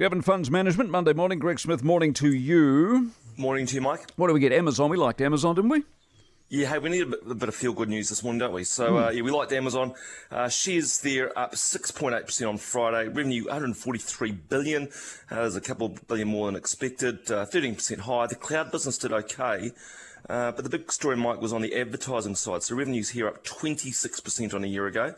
Devon Funds Management, Monday morning. Greg Smith, morning to you. Morning to you, Mike. What do we get? Amazon. We liked Amazon, didn't we? Yeah, hey, we need a bit, a bit of feel good news this morning, don't we? So, uh, yeah, we liked Amazon. Uh, shares there up 6.8% on Friday. Revenue 143 billion. Uh, there's a couple billion more than expected. Uh, 13% higher. The cloud business did okay. Uh, but the big story, Mike, was on the advertising side. So revenues here up 26% on a year ago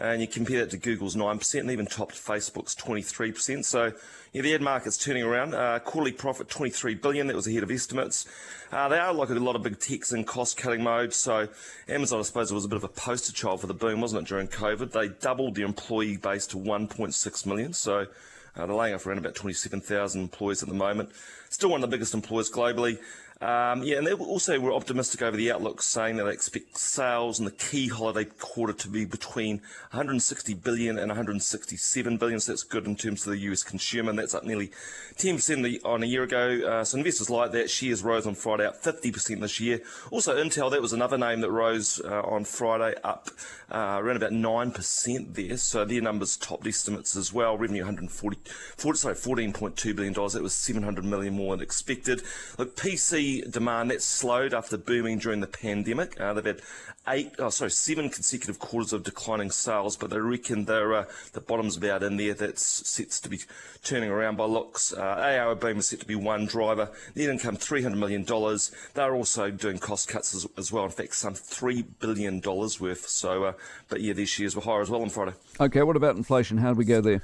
and you compare that to Google's 9% and even topped Facebook's 23%. So yeah, the ad market's turning around. Uh, quarterly profit 23 billion, that was ahead of estimates. Uh, they are like a lot of big techs in cost cutting mode. So Amazon, I suppose, was a bit of a poster child for the boom, wasn't it, during COVID? They doubled the employee base to 1.6 million. So uh, they're laying off around about 27,000 employees at the moment. Still one of the biggest employers globally. Um, yeah, and they also were optimistic over the outlook, saying that they expect sales in the key holiday quarter to be between 160 billion and 167 billion. So that's good in terms of the US consumer, and that's up nearly 10% on a year ago. Uh, so investors like that. Shares rose on Friday, up 50% this year. Also, Intel, that was another name that rose uh, on Friday, up uh, around about 9% there. So their numbers topped estimates as well. Revenue 140, 40, sorry, $14.2 billion. That was 700 million more than expected. Look, PC demand that slowed after booming during the pandemic. Uh, they've had eight, oh, sorry, seven consecutive quarters of declining sales, but they reckon they're, uh, the bottom's about in there. That's set to be turning around by looks. Uh, AI boom is set to be one driver. Net income $300 million. They're also doing cost cuts as, as well. In fact, some $3 billion worth. So, uh, but yeah, these shares were higher as well on Friday. Okay, what about inflation? How do we go there?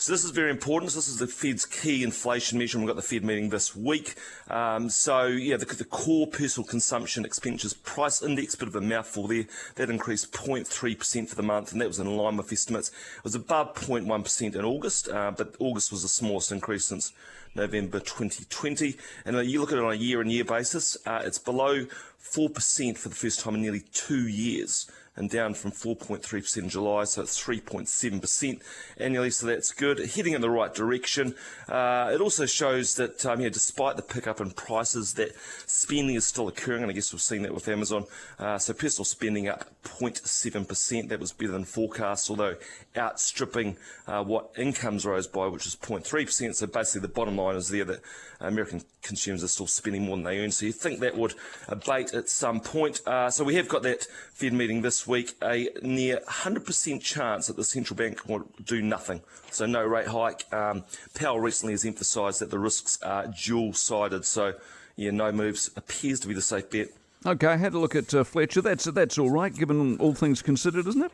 So this is very important. This is the Fed's key inflation measure. We've got the Fed meeting this week. Um, so yeah, the, the, core personal consumption expenditures price index, bit of a mouthful there. That increased 0.3% for the month, and that was in line with estimates. It was above 0.1% in August, uh, but August was the smallest increase since November 2020. And uh, you look at it on a year-on-year basis, uh, it's below 4% for the first time in nearly two years and down from 4.3% in July, so it's 3.7% annually, so that's good. Heading in the right direction. Uh, it also shows that, um, yeah, despite the pickup in prices, that spending is still occurring, and I guess we've seen that with Amazon. Uh, so personal spending up 0.7%, that was better than forecast, although outstripping uh, what incomes rose by, which is 0.3%. So basically, the bottom line is there that American consumers are still spending more than they earn. So you think that would abate at some point. Uh, so we have got that Fed meeting this week, a near 100% chance that the central bank will do nothing. So no rate hike. Um, Powell recently has emphasised that the risks are dual-sided. So yeah, no moves appears to be the safe bet. Okay, I had a look at uh, Fletcher. That's that's all right, given all things considered, isn't it?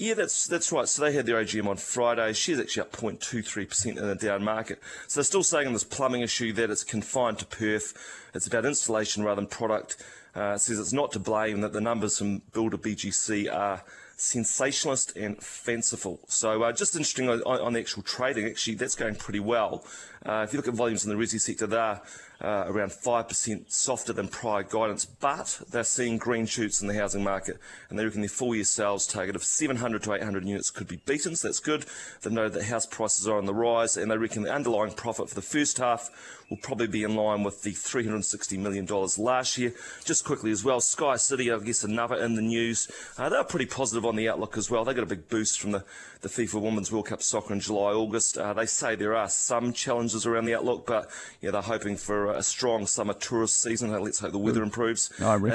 Yeah, that's that's right. So they had their AGM on Friday. She's actually up 0.23% in a down market. So they're still saying on this plumbing issue that it's confined to Perth. It's about installation rather than product. Uh, says it's not to blame that the numbers from Builder BGC are sensationalist and fanciful. So uh, just interesting on, on, the actual trading, actually that's going pretty well. Uh, if you look at volumes in the resi sector, they're uh, around 5% softer than prior guidance, but they're seeing green shoots in the housing market, and they reckon their full year sales target of 700 to 800 units could be beaten, so that's good. They've noted that house prices are on the rise, and they reckon the underlying profit for the first half will probably be in line with the $360 million last year. Just quickly as well, Sky City, I guess another in the news. Uh, they're pretty positive on the outlook as well. They got a big boost from the, the FIFA Women's World Cup soccer in July, August. Uh, they say there are some challenges around the outlook, but yeah, they're hoping for a strong summer tourist season. Let's hope the weather improves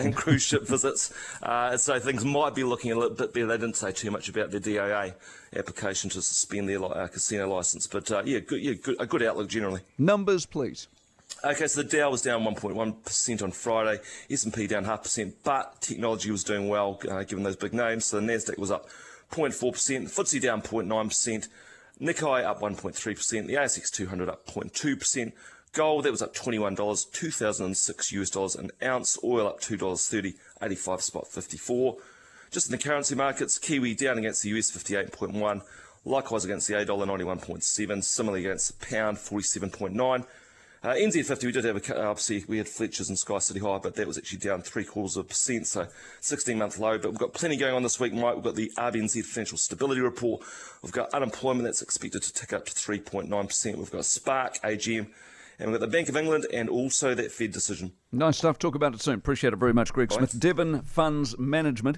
and cruise ship visits. Uh, so things might be looking a little bit better. They didn't say too much about their DIA application to suspend their uh, casino license, but uh, yeah, good, yeah, good, a good outlook generally. Numbers, please. Okay, so the Dow was down 1.1% on Friday, S&P down half percent, but technology was doing well uh, given those big names. So the Nasdaq was up 0.4%, FTSE down 0.9%, Nikkei up 1.3%, the ASX 200 up 0.2%. Gold that was up $21, 2006 US dollars an ounce. Oil up $2.30, 85 spot 54. Just in the currency markets, Kiwi down against the US 58.1, likewise against the A dollar 91.7, similarly against the pound 47.9. Uh, NZ50, we did have a, obviously, we had Fletchers and Sky City High, but that was actually down three quarters of a percent, so 16 month low. But we've got plenty going on this week, Mike. We've got the RBNZ Financial Stability Report. We've got unemployment that's expected to tick up to 3.9%. We've got Spark, AGM, and we've got the Bank of England and also that Fed decision. Nice stuff. Talk about it soon. Appreciate it very much, Greg Bye. Smith. Devon Funds Management.